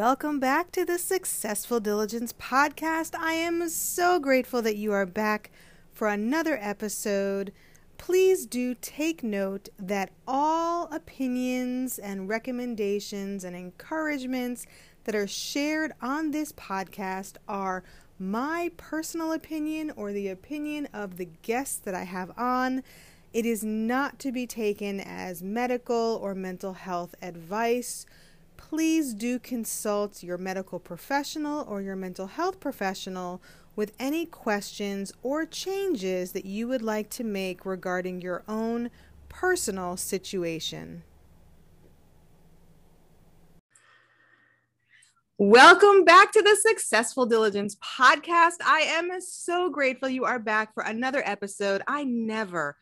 Welcome back to the Successful Diligence podcast. I am so grateful that you are back for another episode. Please do take note that all opinions and recommendations and encouragements that are shared on this podcast are my personal opinion or the opinion of the guests that I have on. It is not to be taken as medical or mental health advice. Please do consult your medical professional or your mental health professional with any questions or changes that you would like to make regarding your own personal situation. Welcome back to the Successful Diligence podcast. I am so grateful you are back for another episode. I never,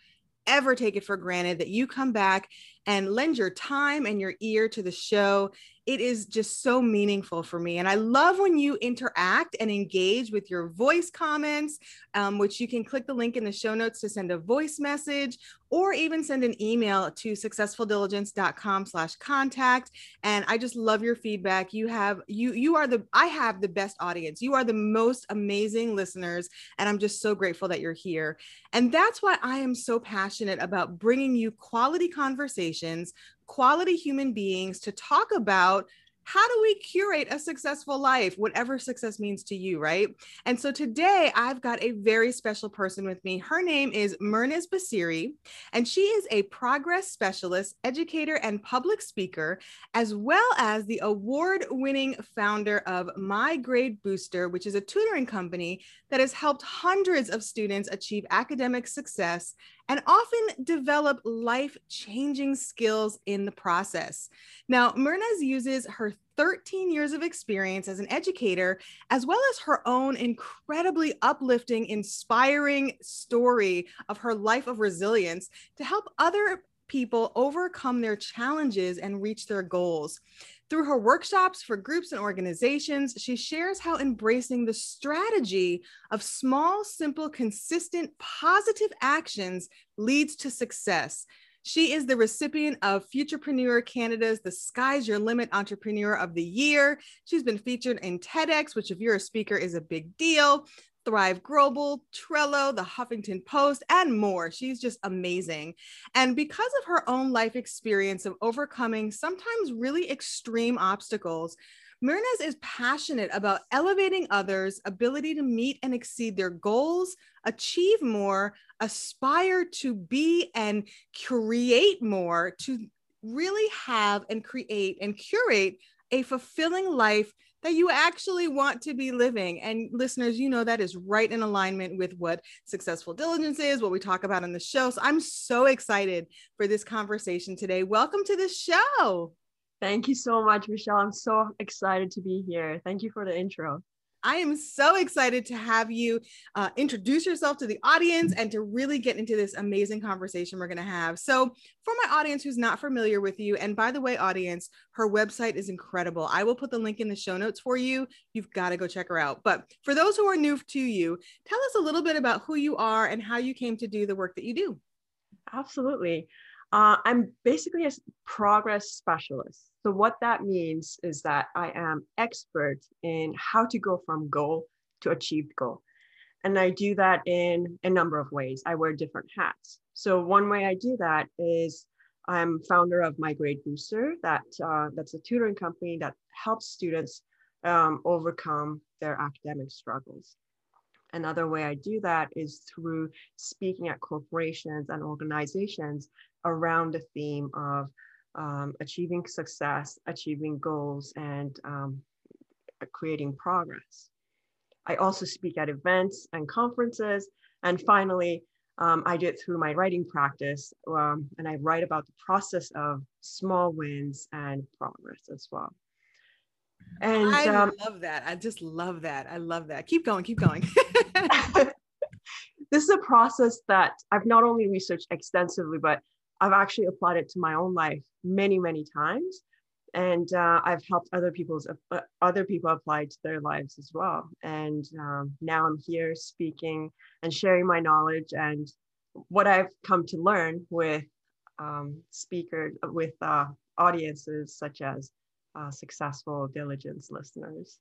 ever take it for granted that you come back and lend your time and your ear to the show it is just so meaningful for me. And I love when you interact and engage with your voice comments, um, which you can click the link in the show notes to send a voice message or even send an email to successfuldiligence.com slash contact. And I just love your feedback. You have, you, you are the, I have the best audience. You are the most amazing listeners. And I'm just so grateful that you're here. And that's why I am so passionate about bringing you quality conversations quality human beings to talk about how do we curate a successful life, whatever success means to you, right? And so today I've got a very special person with me. Her name is Mehrnaz Bassiri, and she is a progress specialist, educator, and public speaker, as well as the award winning founder of My Grade Booster, which is a tutoring company that has helped hundreds of students achieve academic success and often develop life changing skills in the process. Now, Mehrnaz uses her 13 years of experience as an educator, as well as her own incredibly uplifting, inspiring story of her life of resilience to help other people overcome their challenges and reach their goals. Through her workshops for groups and organizations, she shares how embracing the strategy of small, simple, consistent, positive actions leads to success. She is the recipient of Futurpreneur Canada's The Sky's Your Limit Entrepreneur of the Year. She's been featured in TEDx, which, if you're a speaker, is a big deal. Thrive Global, Trello, the Huffington Post, and more. She's just amazing. And because of her own life experience of overcoming sometimes really extreme obstacles, Mehrnaz is passionate about elevating others' ability to meet and exceed their goals, achieve more, aspire to be and create more, to really have and create and curate a fulfilling life that you actually want to be living. And listeners, you know that is right in alignment with what successful diligence is, what we talk about on the show. So I'm so excited for this conversation today. Welcome to the show. Thank you so much, Michelle. I'm so excited to be here. Thank you for the intro. I am so excited to have you uh, introduce yourself to the audience and to really get into this amazing conversation we're going to have. So, for my audience who's not familiar with you, and by the way, audience, her website is incredible. I will put the link in the show notes for you. You've got to go check her out. But for those who are new to you, tell us a little bit about who you are and how you came to do the work that you do. Absolutely. Uh, I'm basically a progress specialist. So what that means is that I am expert in how to go from goal to achieved goal. And I do that in a number of ways. I wear different hats. So one way I do that is I'm founder of My Grade Booster. That uh, that's a tutoring company that helps students um, overcome their academic struggles. Another way I do that is through speaking at corporations and organizations around the theme of um, achieving success, achieving goals, and um, creating progress. I also speak at events and conferences. And finally, um, I do it through my writing practice, um, and I write about the process of small wins and progress as well. And I um, love that. I just love that. I love that. Keep going, keep going. this is a process that I've not only researched extensively, but I've actually applied it to my own life many, many times. And uh, I've helped other people's uh, other people apply it to their lives as well. And um, now I'm here speaking and sharing my knowledge and what I've come to learn with um, speakers, with uh, audiences such as uh, successful diligence listeners.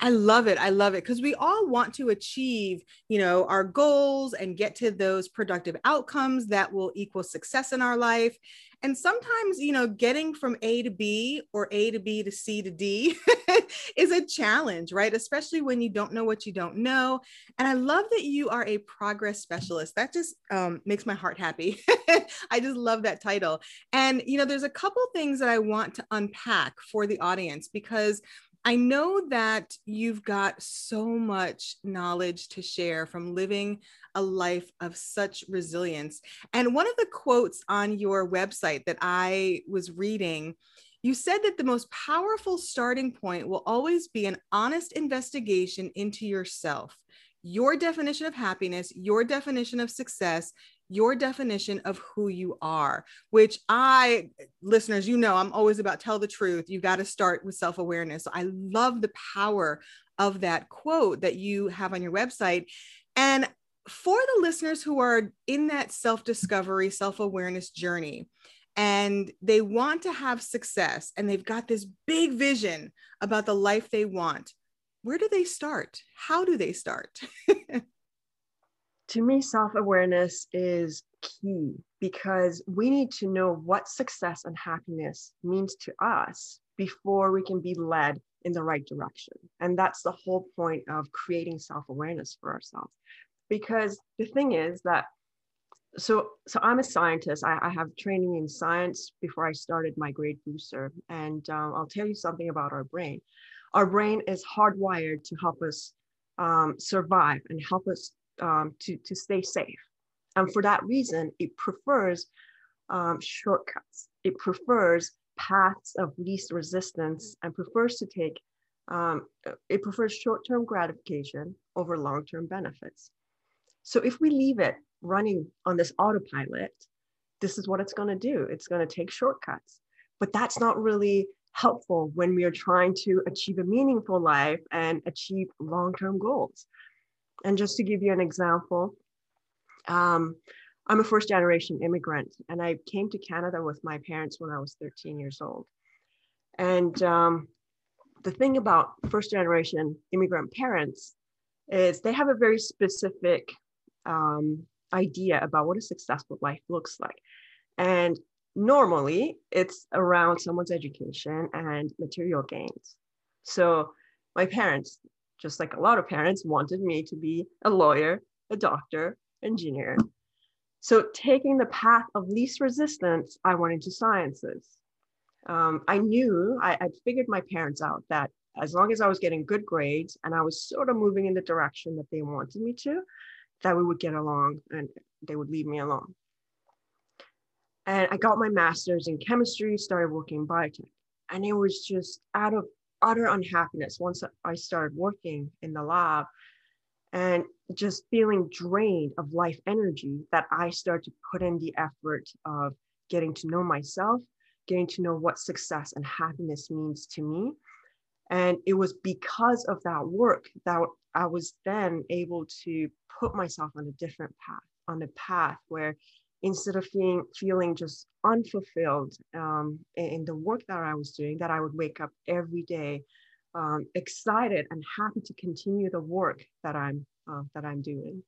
I love it. I love it because we all want to achieve, you know, our goals and get to those productive outcomes that will equal success in our life. And sometimes, you know, getting from A to B or A to B to C to D is a challenge, right? Especially when you don't know what you don't know. And I love that you are a progress specialist. That just um, makes my heart happy. I just love that title. And, you know, there's a couple things that I want to unpack for the audience because I know that you've got so much knowledge to share from living a life of such resilience. And one of the quotes on your website that I was reading, you said that the most powerful starting point will always be an honest investigation into yourself, your definition of happiness, your definition of success, your definition of who you are, which I, listeners, you know, I'm always about tell the truth. You got to start with self awareness. So I love the power of that quote that you have on your website. And for the listeners who are in that self discovery, self awareness journey, and they want to have success and they've got this big vision about the life they want, where do they start? How do they start? to me, self awareness is key because we need to know what success and happiness means to us before we can be led in the right direction. And that's the whole point of creating self awareness for ourselves. Because the thing is that so so i'm a scientist I, I, have training in science before i started My Grade Booster and um, i'll tell you something about our brain our brain is hardwired to help us um, survive and help us um, to, to stay safe. And for that reason, it prefers um, shortcuts. It prefers paths of least resistance and prefers to take, um, it prefers short-term gratification over long-term benefits. So if we leave it running on this autopilot, this is what it's going to do. It's going to take shortcuts. But that's not really helpful when we are trying to achieve a meaningful life and achieve long-term goals. And just to give you an example, um, I'm a first generation immigrant and I came to Canada with my parents when I was 13 years old. And um, the thing about first generation immigrant parents is they have a very specific um, idea about what a successful life looks like. And normally it's around someone's education and material gains. So my parents, just like a lot of parents, wanted me to be a lawyer, a doctor, engineer. So, taking the path of least resistance, I went into sciences. Um, I knew, I, I'd figured my parents out that as long as I was getting good grades and I was sort of moving in the direction that they wanted me to, that we would get along and they would leave me alone. And I got my master's in chemistry, started working in biotech. And it was just out of utter unhappiness once I started working in the lab and just feeling drained of life energy that I started to put in the effort of getting to know myself, getting to know what success and happiness means to me. And it was because of that work that I was then able to put myself on a different path, on a path where instead of feeling feeling just unfulfilled um, in the work that I was doing, that I would wake up every day um, excited and happy to continue the work that I'm uh, that I'm doing.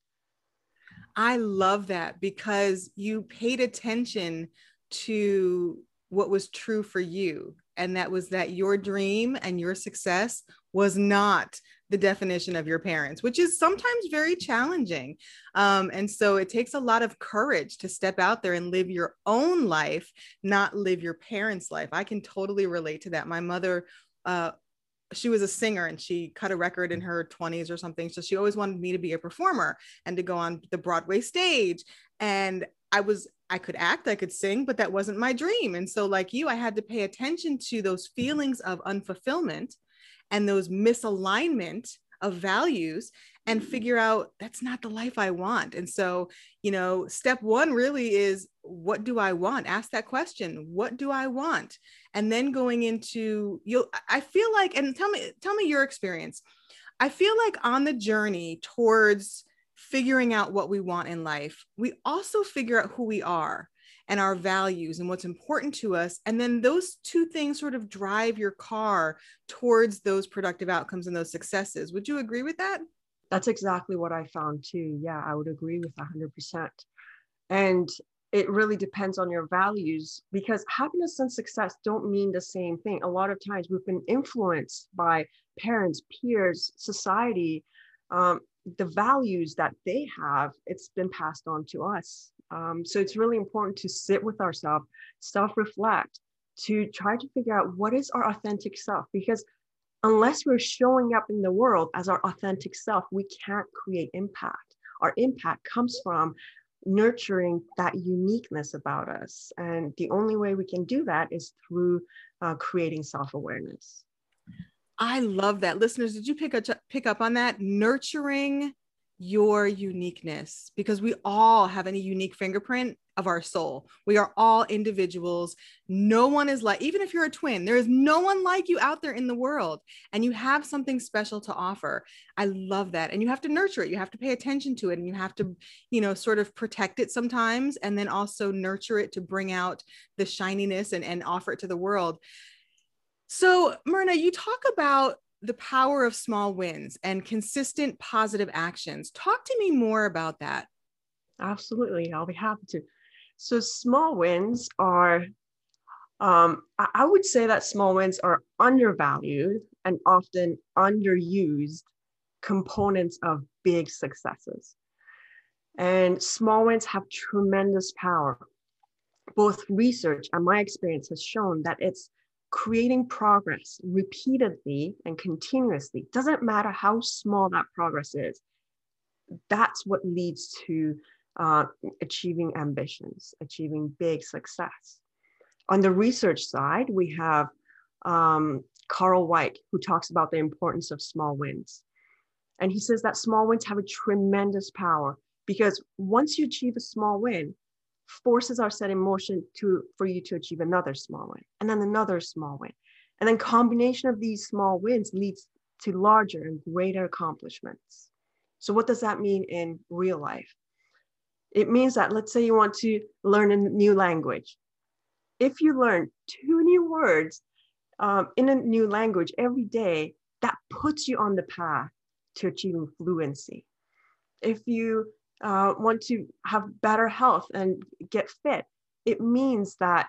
I love that because you paid attention to what was true for you and that was that your dream and your success was not the definition of your parents, which is sometimes very challenging. Um, and so it takes a lot of courage to step out there and live your own life, not live your parents' life. I can totally relate to that. My mother, uh, she was a singer and she cut a record in her 20s or something. So she always wanted me to be a performer and to go on the Broadway stage. And I was, I could act, I could sing, but that wasn't my dream. And so, like you, I had to pay attention to those feelings of unfulfillment and those misalignment of values and mm-hmm. figure out that's not the life I want. And so, you know, step one really is what do I want? Ask that question. What do I want? And then going into you I feel like and tell me tell me your experience. I feel like on the journey towards figuring out what we want in life, we also figure out who we are. And our values and what's important to us. And then those two things sort of drive your car towards those productive outcomes and those successes. Would you agree with that? That's exactly what I found too. Yeah, I would agree with 100%. And it really depends on your values because happiness and success don't mean the same thing. A lot of times we've been influenced by parents, peers, society, um, the values that they have, it's been passed on to us. Um, so it's really important to sit with ourselves, self reflect, to try to figure out what is our authentic self. Because unless we're showing up in the world as our authentic self, we can't create impact. Our impact comes from nurturing that uniqueness about us. And the only way we can do that is through uh, creating self awareness. I love that. Listeners, did you pick up, pick up on that? Nurturing your uniqueness because we all have a unique fingerprint of our soul. We are all individuals. No one is like, even if you're a twin, there is no one like you out there in the world, and you have something special to offer. I love that. And you have to nurture it. You have to pay attention to it, and you have to, you know, sort of protect it sometimes, and then also nurture it to bring out the shininess and, and offer it to the world. So, Mehrnaz, you talk about the power of small wins and consistent positive actions. Talk to me more about that. Absolutely. I'll be happy to. So, small wins are, um, I would say that small wins are undervalued and often underused components of big successes. And small wins have tremendous power. Both research and my experience has shown that it's creating progress repeatedly and continuously doesn't matter how small that progress is that's what leads to uh, achieving ambitions achieving big success. On the research side we have um, Karl Weick who talks about the importance of small wins. And he says that small wins have a tremendous power because once you achieve a small win forces are set in motion to for you to achieve another small win and then another small win. And then combination of these small wins leads to larger and greater accomplishments. So what does that mean in real life? It means that let's say you want to learn a new language. If you learn two new words um, in a new language every day that puts you on the path to achieving fluency. If you uh, want to have better health and get fit, it means that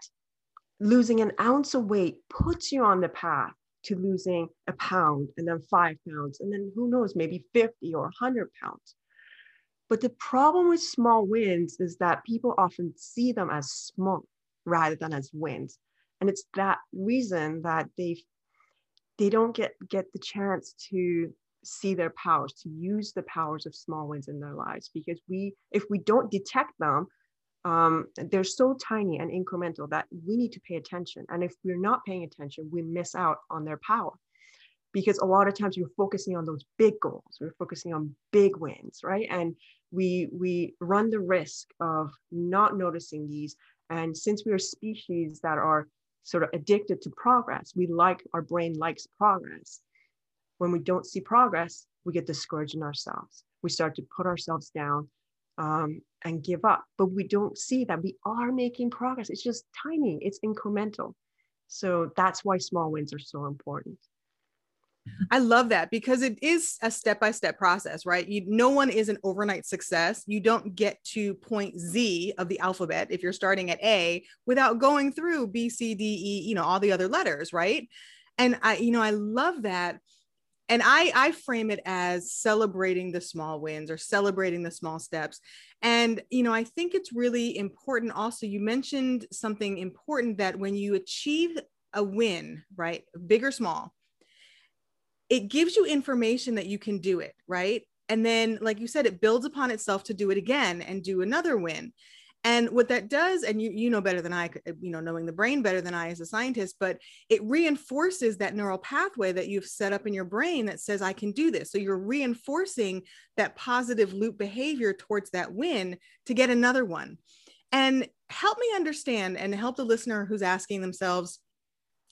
losing an ounce of weight puts you on the path to losing a pound and then five pounds, and then who knows, maybe 50 or 100 pounds. But the problem with small wins is that people often see them as small rather than as wins. And it's that reason that they they don't get get the chance to see their powers, to use the powers of small wins in their lives. Because we, if we don't detect them, um, they're so tiny and incremental that we need to pay attention. And if we're not paying attention, we miss out on their power. Because a lot of times we're focusing on those big goals, we're focusing on big wins, right? And we we run the risk of not noticing these. And since we are species that are sort of addicted to progress, we like our brain likes progress when we don't see progress, we get discouraged in ourselves. We start to put ourselves down um, and give up. But we don't see that we are making progress. It's just tiny, it's incremental. So that's why small wins are so important. I love that because it is a step by step process, right? You, no one is an overnight success. You don't get to point Z of the alphabet if you're starting at A without going through B, C, D, E, you know, all the other letters, right? And I, you know, I love that and I, I frame it as celebrating the small wins or celebrating the small steps. And, you know, I think it's really important also. You mentioned something important that when you achieve a win, right, big or small, it gives you information that you can do it, right? And then, like you said, it builds upon itself to do it again and do another win and what that does and you you know better than i uh, you know knowing the brain better than i as a scientist but it reinforces that neural pathway that you've set up in your brain that says i can do this. So you're reinforcing that positive loop behavior towards that win to get another one. And help me understand and help the listener who's asking themselves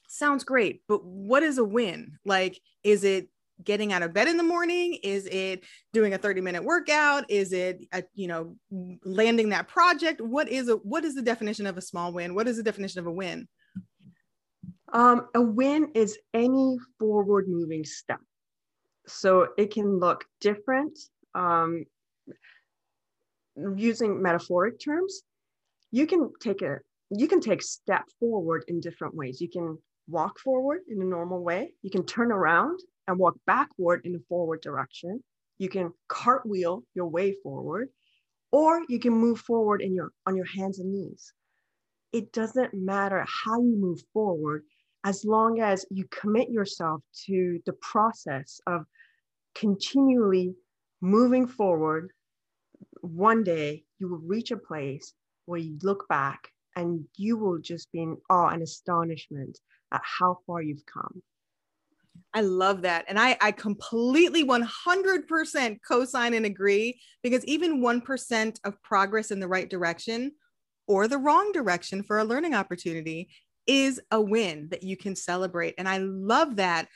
sounds great but what is a win? Like is it getting out of bed in the morning? Is it doing a 30 minute workout? Is it, a, you know, landing that project? What is a, what is the definition of a small win? What is the definition of a win? Um, a win is any forward moving step. So it can look different. Um, using metaphoric terms, you can take a you can take step forward in different ways. You can walk forward in a normal way. You can turn around and walk backward in the forward direction. You can cartwheel your way forward, or you can move forward in your on your hands and knees. It doesn't matter how you move forward as long as you commit yourself to the process of continually moving forward. One day you will reach a place where you look back and you will just be in awe and astonishment at how far you've come. I love that. And I, I completely 100% co sign and agree because even 1% of progress in the right direction or the wrong direction for a learning opportunity is a win that you can celebrate. And I love that.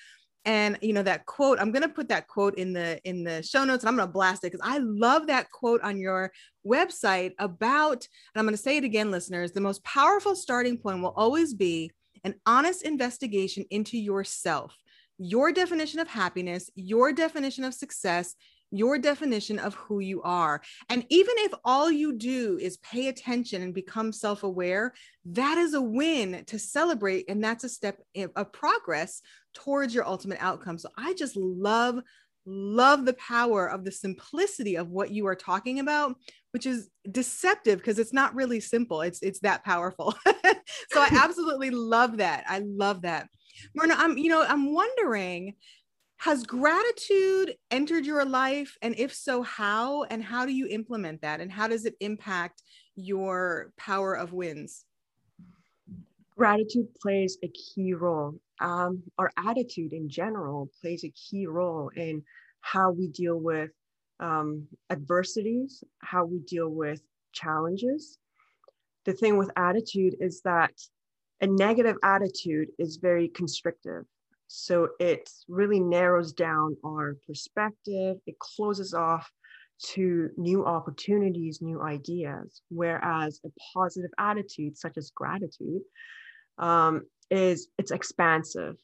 And you know that quote, I'm gonna put that quote in the in the show notes and I'm gonna blast it because I love that quote on your website about, and I'm gonna say it again, listeners, the most powerful starting point will always be an honest investigation into yourself your definition of happiness, your definition of success, your definition of who you are. And even if all you do is pay attention and become self aware, that is a win to celebrate. And that's a step of progress towards your ultimate outcome. So I just love, love the power of the simplicity of what you are talking about which is deceptive because it's not really simple it's it's that powerful so i absolutely love that i love that Mehrnaz, I'm, you know, I'm wondering, has gratitude entered your life? And if so, how? And how do you implement that? And how does it impact your power of wins? Gratitude plays a key role. Um, our attitude in general plays a key role in how we deal with um, adversities, how we deal with challenges. The thing with attitude is that a negative attitude is very constrictive. So it really narrows down our perspective, it closes off to new opportunities, new ideas. Whereas a positive attitude, such as gratitude, um, is it's expansive.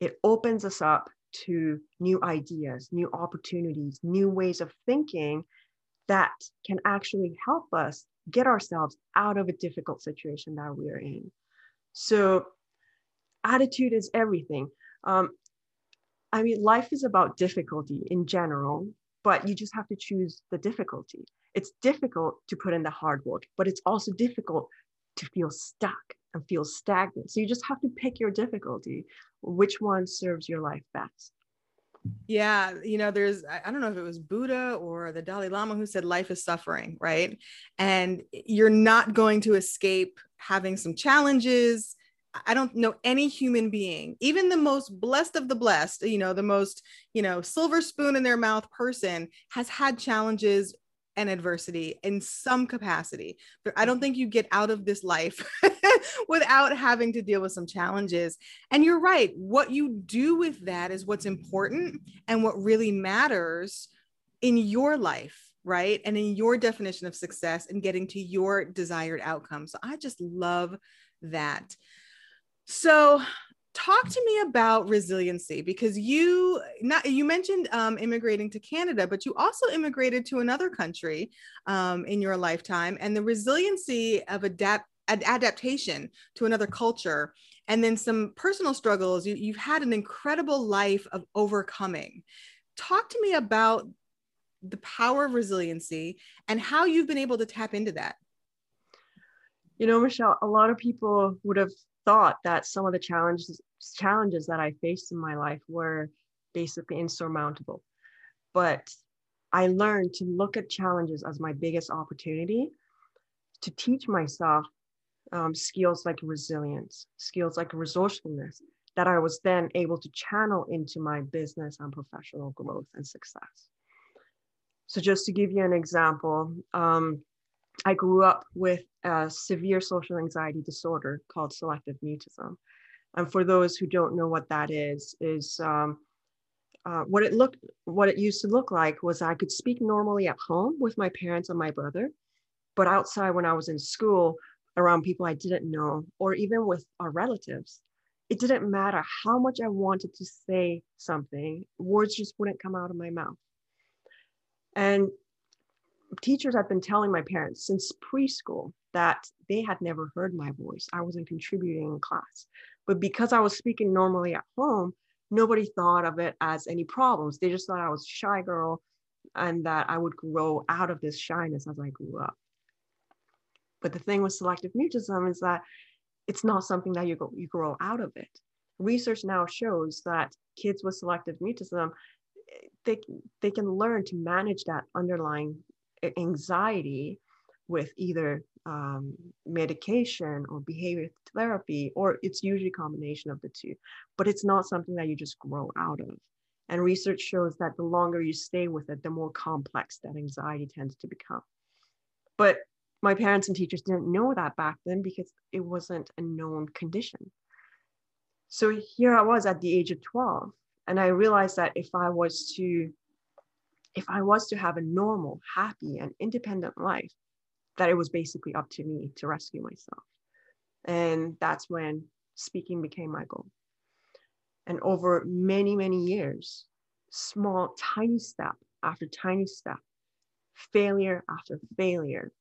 It opens us up to new ideas, new opportunities, new ways of thinking that can actually help us get ourselves out of a difficult situation that we are in. So attitude is everything. Um, I mean, life is about difficulty in general, but you just have to choose the difficulty. It's difficult to put in the hard work, but it's also difficult to feel stuck and feel stagnant. So you just have to pick your difficulty, which one serves your life best. Yeah, you know, there's, I don't know if it was Buddha or the Dalai Lama who said life is suffering, right? And you're not going to escape having some challenges. I don't know any human being, even the most blessed of the blessed, you know, the most, you know, silver spoon in their mouth person has had challenges and adversity in some capacity. But I don't think you get out of this life without having to deal with some challenges. And you're right. What you do with that is what's important and what really matters in your life right? And in your definition of success and getting to your desired outcome. So I just love that. So talk to me about resiliency because you not you mentioned um, immigrating to canada but you also immigrated to another country um, in your lifetime and the resiliency of adapt ad- adaptation to another culture and then some personal struggles you, you've had an incredible life of overcoming talk to me about the power of resiliency and how you've been able to tap into that. You know, Michelle, a lot of people would have thought that some of the challenges challenges that I faced in my life were basically insurmountable. But I learned to look at challenges as my biggest opportunity to teach myself um, skills like resilience, skills like resourcefulness that I was then able to channel into my business and professional growth and success. So just to give you an example, um, I grew up with a severe social anxiety disorder called selective mutism. And for those who don't know what that is, is um, uh, what it looked, what it used to look like was I could speak normally at home with my parents and my brother, but outside when I was in school around people I didn't know, or even with our relatives, it didn't matter how much I wanted to say something, words just wouldn't come out of my mouth. And teachers had been telling my parents since preschool that they had never heard my voice. I wasn't contributing in class. But because I was speaking normally at home, nobody thought of it as any problems. They just thought I was shy girl and that I would grow out of this shyness as I grew up. But the thing with selective mutism is that it's not something that you go you grow out of it. Research now shows that kids with selective mutism they, they can learn to manage that underlying anxiety with either um, medication or behavior therapy, or it's usually a combination of the two. But it's not something that you just grow out of. And research shows that the longer you stay with it, the more complex that anxiety tends to become. But my parents and teachers didn't know that back then because it wasn't a known condition. So here I was at the age of 12, and I realized that if I was to if I was to have a normal, happy, and independent life, that it was basically up to me to rescue myself. And that's when speaking became my goal. And over many, many years, small, tiny step after tiny step, failure after failure,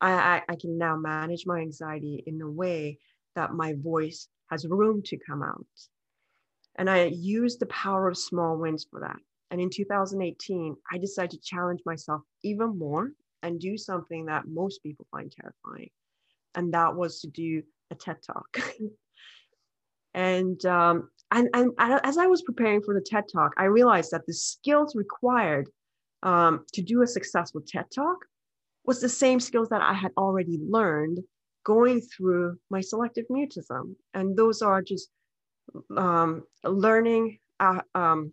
I, I, I can now manage my anxiety in a way that my voice has room to come out. And I use the power of small wins for that. And in 2018, I decided to challenge myself even more and do something that most people find terrifying. And that was to do a TED Talk. and, um, and, and as I was preparing for the TED Talk, I realized that the skills required um, to do a successful TED Talk was the same skills that I had already learned going through my selective mutism. And those are just um, learning, uh, um,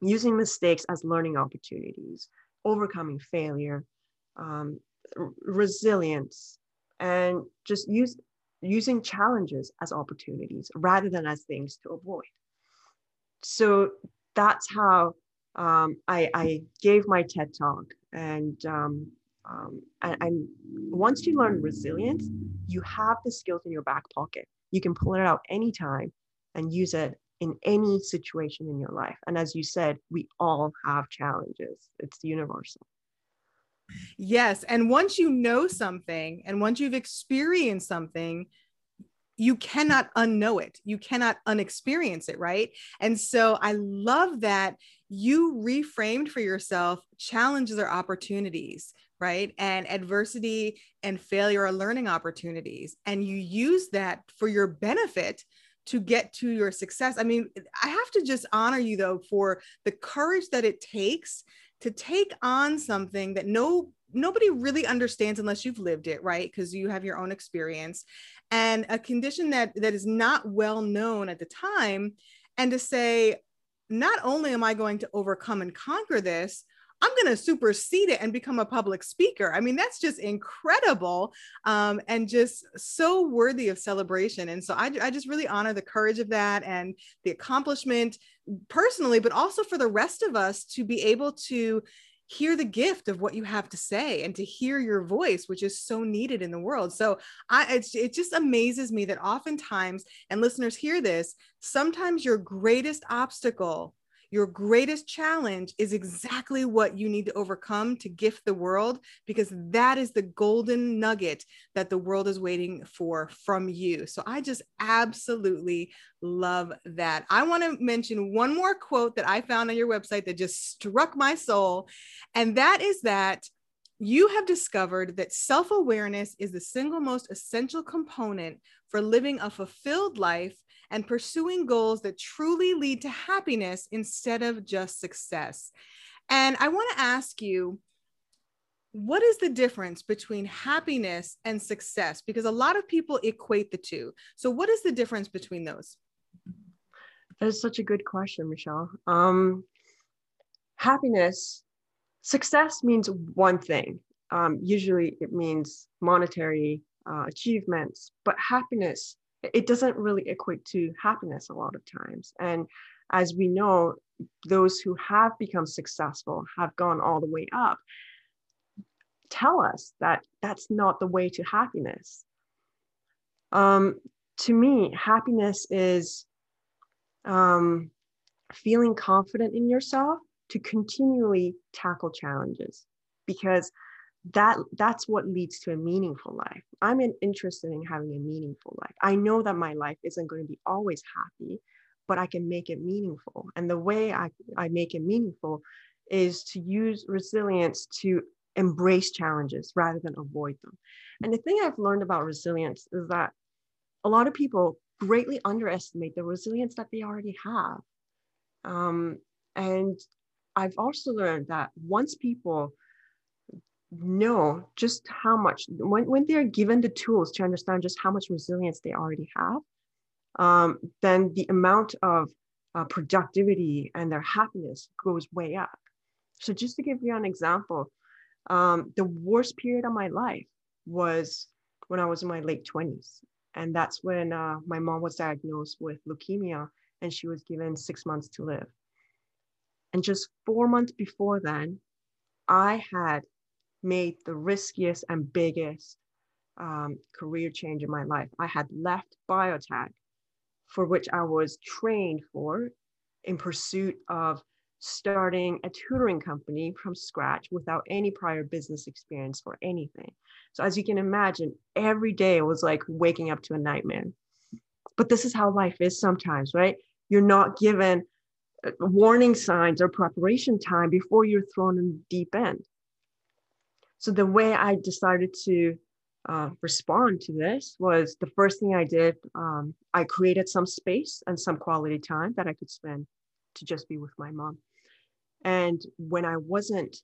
using mistakes as learning opportunities, overcoming failure, um, resilience, and just use, using challenges as opportunities rather than as things to avoid. So that's how um, I, I, gave my TED talk. And, um, um, and, and once you learn resilience, you have the skills in your back pocket. You can pull it out anytime and use it in any situation in your life. And as you said, we all have challenges, it's universal. Yes. And once you know something and once you've experienced something, you cannot unknow it. You cannot unexperience it, right? And so I love that you reframed for yourself challenges are opportunities, right? And adversity and failure are learning opportunities. And you use that for your benefit to get to your success. I mean, I have to just honor you though for the courage that it takes to take on something that no nobody really understands unless you've lived it right because you have your own experience and a condition that that is not well known at the time and to say not only am i going to overcome and conquer this I'm going to supersede it and become a public speaker. I mean, that's just incredible um, and just so worthy of celebration. And so I, I just really honor the courage of that and the accomplishment personally, but also for the rest of us to be able to hear the gift of what you have to say and to hear your voice which is so needed in the world so i it just amazes me that oftentimes and listeners hear this sometimes your greatest obstacle your greatest challenge is exactly what you need to overcome to gift the world, because that is the golden nugget that the world is waiting for from you. So I just absolutely love that. I want to mention one more quote that I found on your website that just struck my soul, and that is that you have discovered that self awareness is the single most essential component for living a fulfilled life and pursuing goals that truly lead to happiness instead of just success. And I want to ask you, what is the difference between happiness and success? Because a lot of people equate the two. So, what is the difference between those? That is such a good question, Michelle. Um, happiness, success means one thing. Um, usually, it means monetary uh, achievements, but happiness it doesn't really equate to happiness a lot of times. And as we know, those who have become successful have gone all the way up tell us that that's not the way to happiness um, to me happiness is um, feeling confident in yourself to continually tackle challenges because that that's what leads to a meaningful life. I'm interested in having a meaningful life. I know that my life isn't going to be always happy but i can make it meaningful. And the way i, I make it meaningful is to use resilience to embrace challenges rather than avoid them. And the thing i've learned about resilience is that a lot of people greatly underestimate the resilience that they already have. Um, and i've also learned that once people know just how much when, when they're given the tools to understand just how much resilience they already have um, then the amount of uh, productivity and their happiness goes way up. So just to give you an example um, the worst period of my life was when i was in my late 20s and that's when uh, my mom was diagnosed with leukemia and she was given six months to live and just four months before then i had made the riskiest and biggest um, career change in my life. I had left biotech, for which I was trained for in pursuit of starting a tutoring company from scratch without any prior business experience or anything. So, as you can imagine, every day was like waking up to a nightmare. But this is how life is sometimes, right? You're not given warning signs or preparation time before you're thrown in the deep end. So the way I decided to uh, respond to this was the first thing I did, um, I created some space and some quality time that I could spend to just be with my mom. And when I wasn't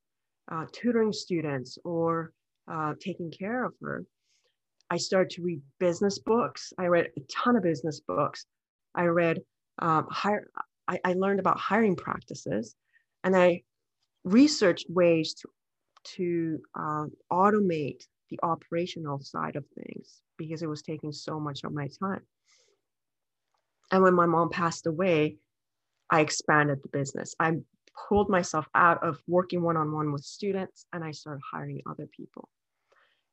uh, tutoring students or uh, taking care of her, I started to read business books. I read a ton of business books. I read, um, hire, I, I learned about hiring practices and I researched ways to to um, automate the operational side of things because it was taking so much of my time. And when my mom passed away, I expanded the business. I pulled myself out of working one on one with students and I started hiring other people.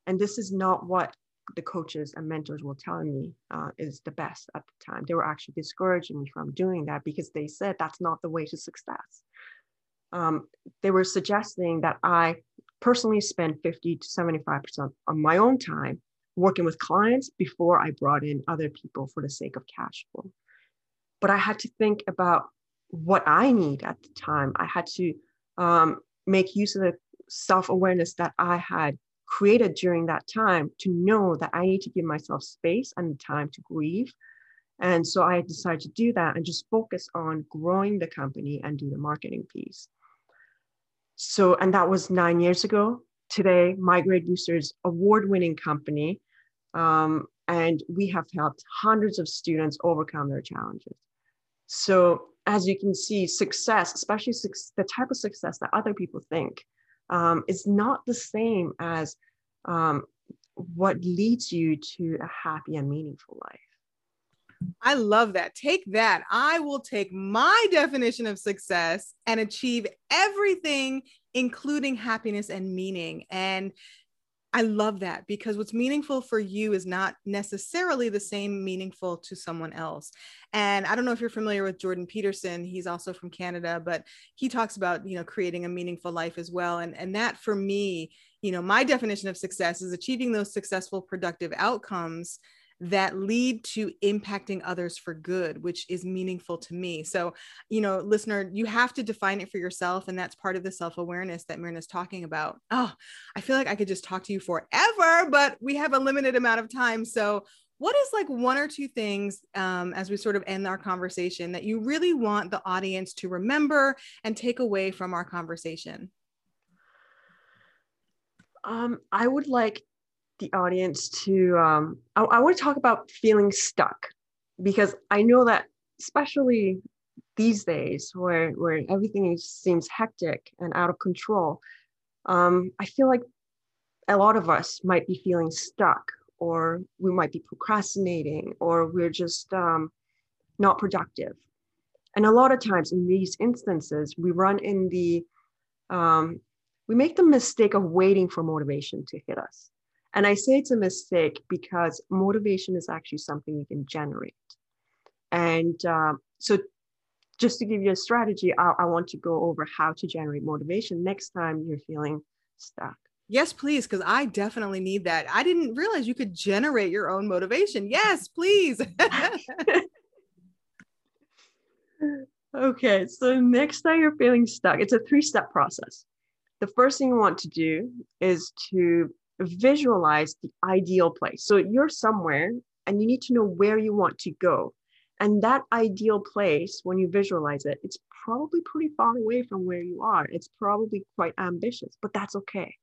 And this is not what the coaches and mentors were telling me uh, is the best at the time. They were actually discouraging me from doing that because they said that's not the way to success. Um, they were suggesting that I personally spend 50 to 75% of my own time working with clients before I brought in other people for the sake of cash flow. But I had to think about what I need at the time. I had to um, make use of the self awareness that I had created during that time to know that I need to give myself space and time to grieve. And so I decided to do that and just focus on growing the company and do the marketing piece. So, and that was nine years ago. Today, My Grade Booster's award-winning company, um, and we have helped hundreds of students overcome their challenges. So, as you can see, success, especially su- the type of success that other people think, um, is not the same as um, what leads you to a happy and meaningful life. I love that. Take that. I will take my definition of success and achieve everything, including happiness and meaning. And I love that because what's meaningful for you is not necessarily the same meaningful to someone else. And I don't know if you're familiar with Jordan Peterson, he's also from Canada, but he talks about, you know, creating a meaningful life as well. And and that for me, you know, my definition of success is achieving those successful productive outcomes that lead to impacting others for good, which is meaningful to me. So, you know, listener, you have to define it for yourself. And that's part of the self awareness that Mehrnaz talking about. Oh, I feel like I could just talk to you forever, but we have a limited amount of time. So, what is like one or two things um, as we sort of end our conversation that you really want the audience to remember and take away from our conversation? Um, I would like the audience to um, I, I want to talk about feeling stuck because I know that especially these days where where everything seems hectic and out of control, um, I feel like a lot of us might be feeling stuck or we might be procrastinating or we're just um, not productive. And a lot of times in these instances, we run in the, um, we make the mistake of waiting for motivation to hit us. And I say it's a mistake because motivation is actually something you can generate. And um, so, just to give you a strategy, I, I want to go over how to generate motivation next time you're feeling stuck. Yes, please, because I definitely need that. I didn't realize you could generate your own motivation. Yes, please. okay, so next time you're feeling stuck, it's a three step process. The first thing you want to do is to visualize the ideal place. So you're somewhere and you need to know where you want to go. And that ideal place, when you visualize it, it's probably pretty far away from where you are. It's probably quite ambitious, but that's okay.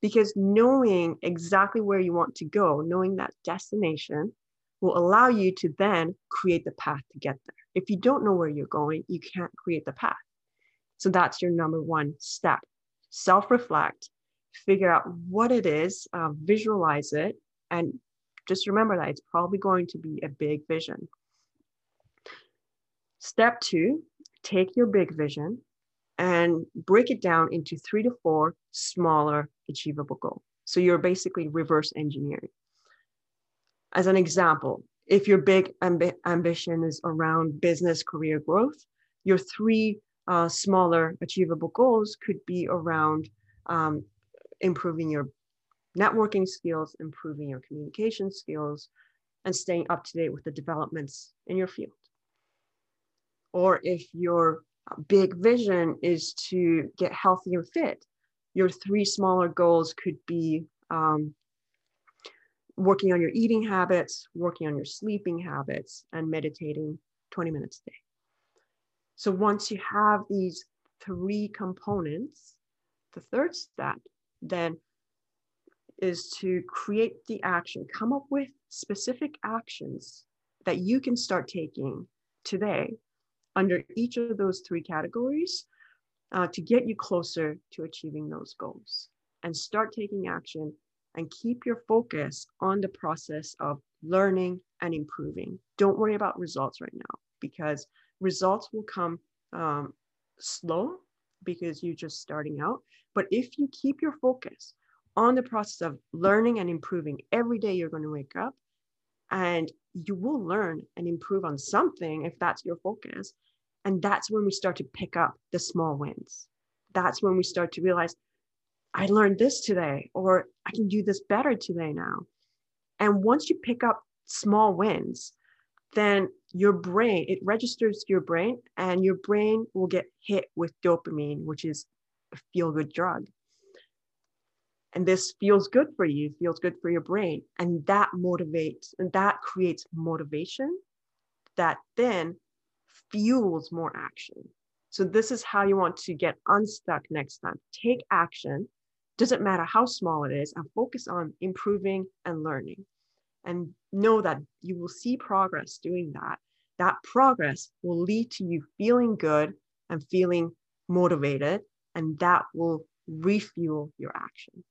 Because knowing exactly where you want to go, knowing that destination, will allow you to then create the path to get there. If you don't know where you're going, you can't create the path. So that's your number one step. Self reflect, figure out what it is, uh, visualize it, and just remember that it's probably going to be a big vision. Step two, take your big vision and break it down into three to four smaller achievable goals. So you're basically reverse engineering. As an example, if your big amb- ambition is around business career growth, your three uh, smaller achievable goals could be around um, improving your networking skills, improving your communication skills, and staying up to date with the developments in your field. Or if your big vision is to get healthy and fit, your three smaller goals could be um, working on your eating habits, working on your sleeping habits, and meditating 20 minutes a day. So once you have these three components, the third step then is to create the action, come up with specific actions that you can start taking today under each of those three categories uh, to get you closer to achieving those goals. And start taking action and keep your focus on the process of learning and improving. Don't worry about results right now because results will come um, slow because you're just starting out. But if you keep your focus on the process of learning and improving every day, you're going to wake up and you will learn and improve on something if that's your focus. And that's when we start to pick up the small wins. That's when we start to realize, I learned this today, or I can do this better today now. And once you pick up small wins, then your brain, it registers your brain, and your brain will get hit with dopamine, which is a feel good drug. And this feels good for you, feels good for your brain. And that motivates, and that creates motivation that then fuels more action. So, this is how you want to get unstuck next time. Take action, doesn't matter how small it is, and focus on improving and learning. And know that you will see progress doing that. That progress will lead to you feeling good and feeling motivated, and that will refuel your action.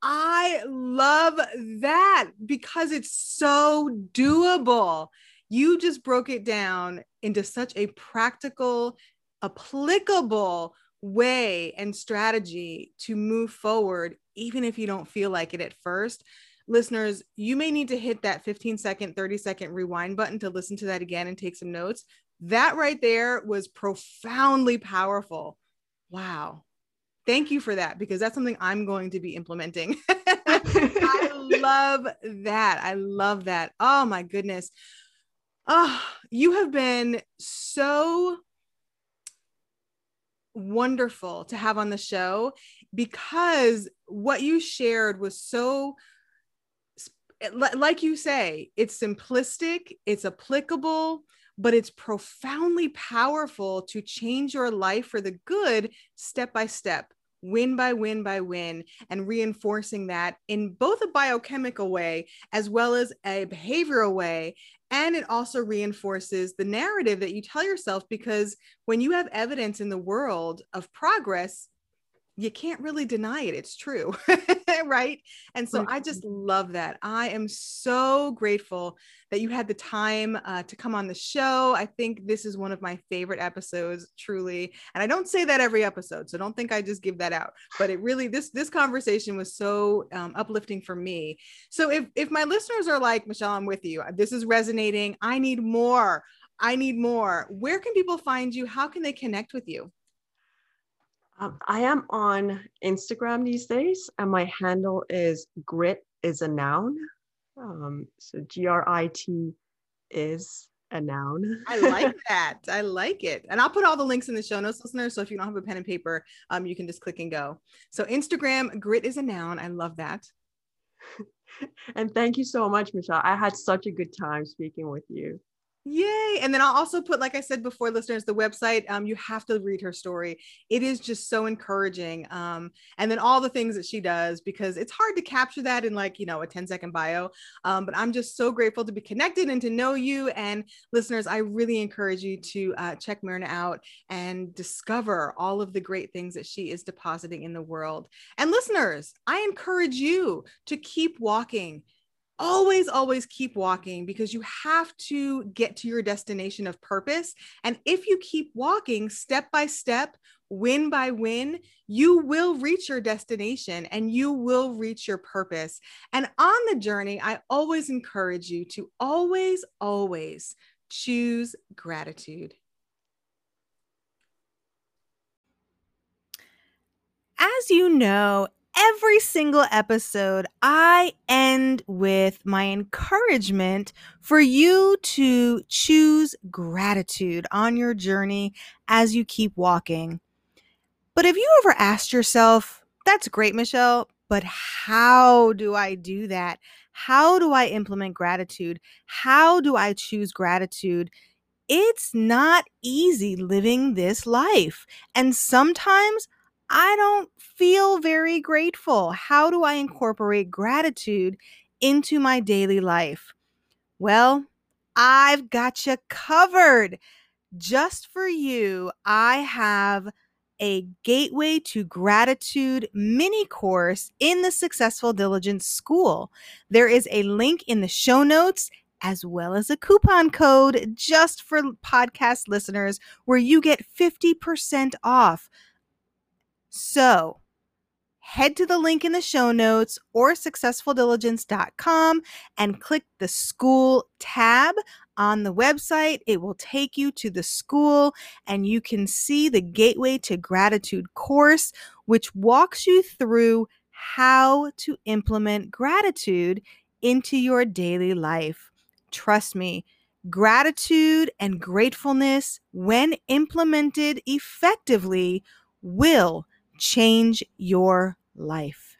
I love that because it's so doable. You just broke it down into such a practical, applicable way and strategy to move forward, even if you don't feel like it at first. Listeners, you may need to hit that 15 second, 30 second rewind button to listen to that again and take some notes. That right there was profoundly powerful. Wow. Thank you for that because that's something I'm going to be implementing. I love that. I love that. Oh my goodness. Oh, you have been so wonderful to have on the show because what you shared was so like you say it's simplistic it's applicable but it's profoundly powerful to change your life for the good step by step win by win by win and reinforcing that in both a biochemical way as well as a behavioral way. And it also reinforces the narrative that you tell yourself because when you have evidence in the world of progress, you can't really deny it. It's true. right. And so I just love that. I am so grateful that you had the time uh, to come on the show. I think this is one of my favorite episodes, truly. And I don't say that every episode, so don't think I just give that out. But it really this this conversation was so um, uplifting for me. So if if my listeners are like Michelle, I'm with you. This is resonating. I need more. I need more. Where can people find you? How can they connect with you? Um, I am on Instagram these days, and my handle is grit is a noun. Um, so G R I T is a noun. I like that. I like it. And I'll put all the links in the show notes, listeners. So if you don't have a pen and paper, um, you can just click and go. So Instagram, grit is a noun. I love that. and thank you so much, Michelle. I had such a good time speaking with you. Yay. And then I'll also put, like I said before, listeners, the website. Um, you have to read her story. It is just so encouraging. Um, and then all the things that she does, because it's hard to capture that in like, you know, a 10 second bio. Um, but I'm just so grateful to be connected and to know you. And listeners, I really encourage you to uh, check Mehrnaz out and discover all of the great things that she is depositing in the world. And listeners, I encourage you to keep walking always always keep walking because you have to get to your destination of purpose. And if you keep walking step by step win by win you will reach your destination and you will reach your purpose. And on the journey i always encourage you to always always choose gratitude. As you know every single episode, I end with my encouragement for you to choose gratitude on your journey as you keep walking. But have you ever asked yourself, that's great, Michelle, but how do I do that? How do I implement gratitude? How do I choose gratitude? It's not easy living this life. And sometimes I don't feel very grateful. How do I incorporate gratitude into my daily life? Well, I've got you covered. Just for you, I have a Gateway to Gratitude mini course in the Successful Diligence School. There is a link in the show notes as well as a coupon code just for podcast listeners where you get 50% off. So head to the link in the show notes or successfuldiligence.com and click the school tab on the website. It will take you to the school and you can see the Gateway to Gratitude course, which walks you through how to implement gratitude into your daily life. Trust me, gratitude and gratefulness, when implemented effectively, will change your life.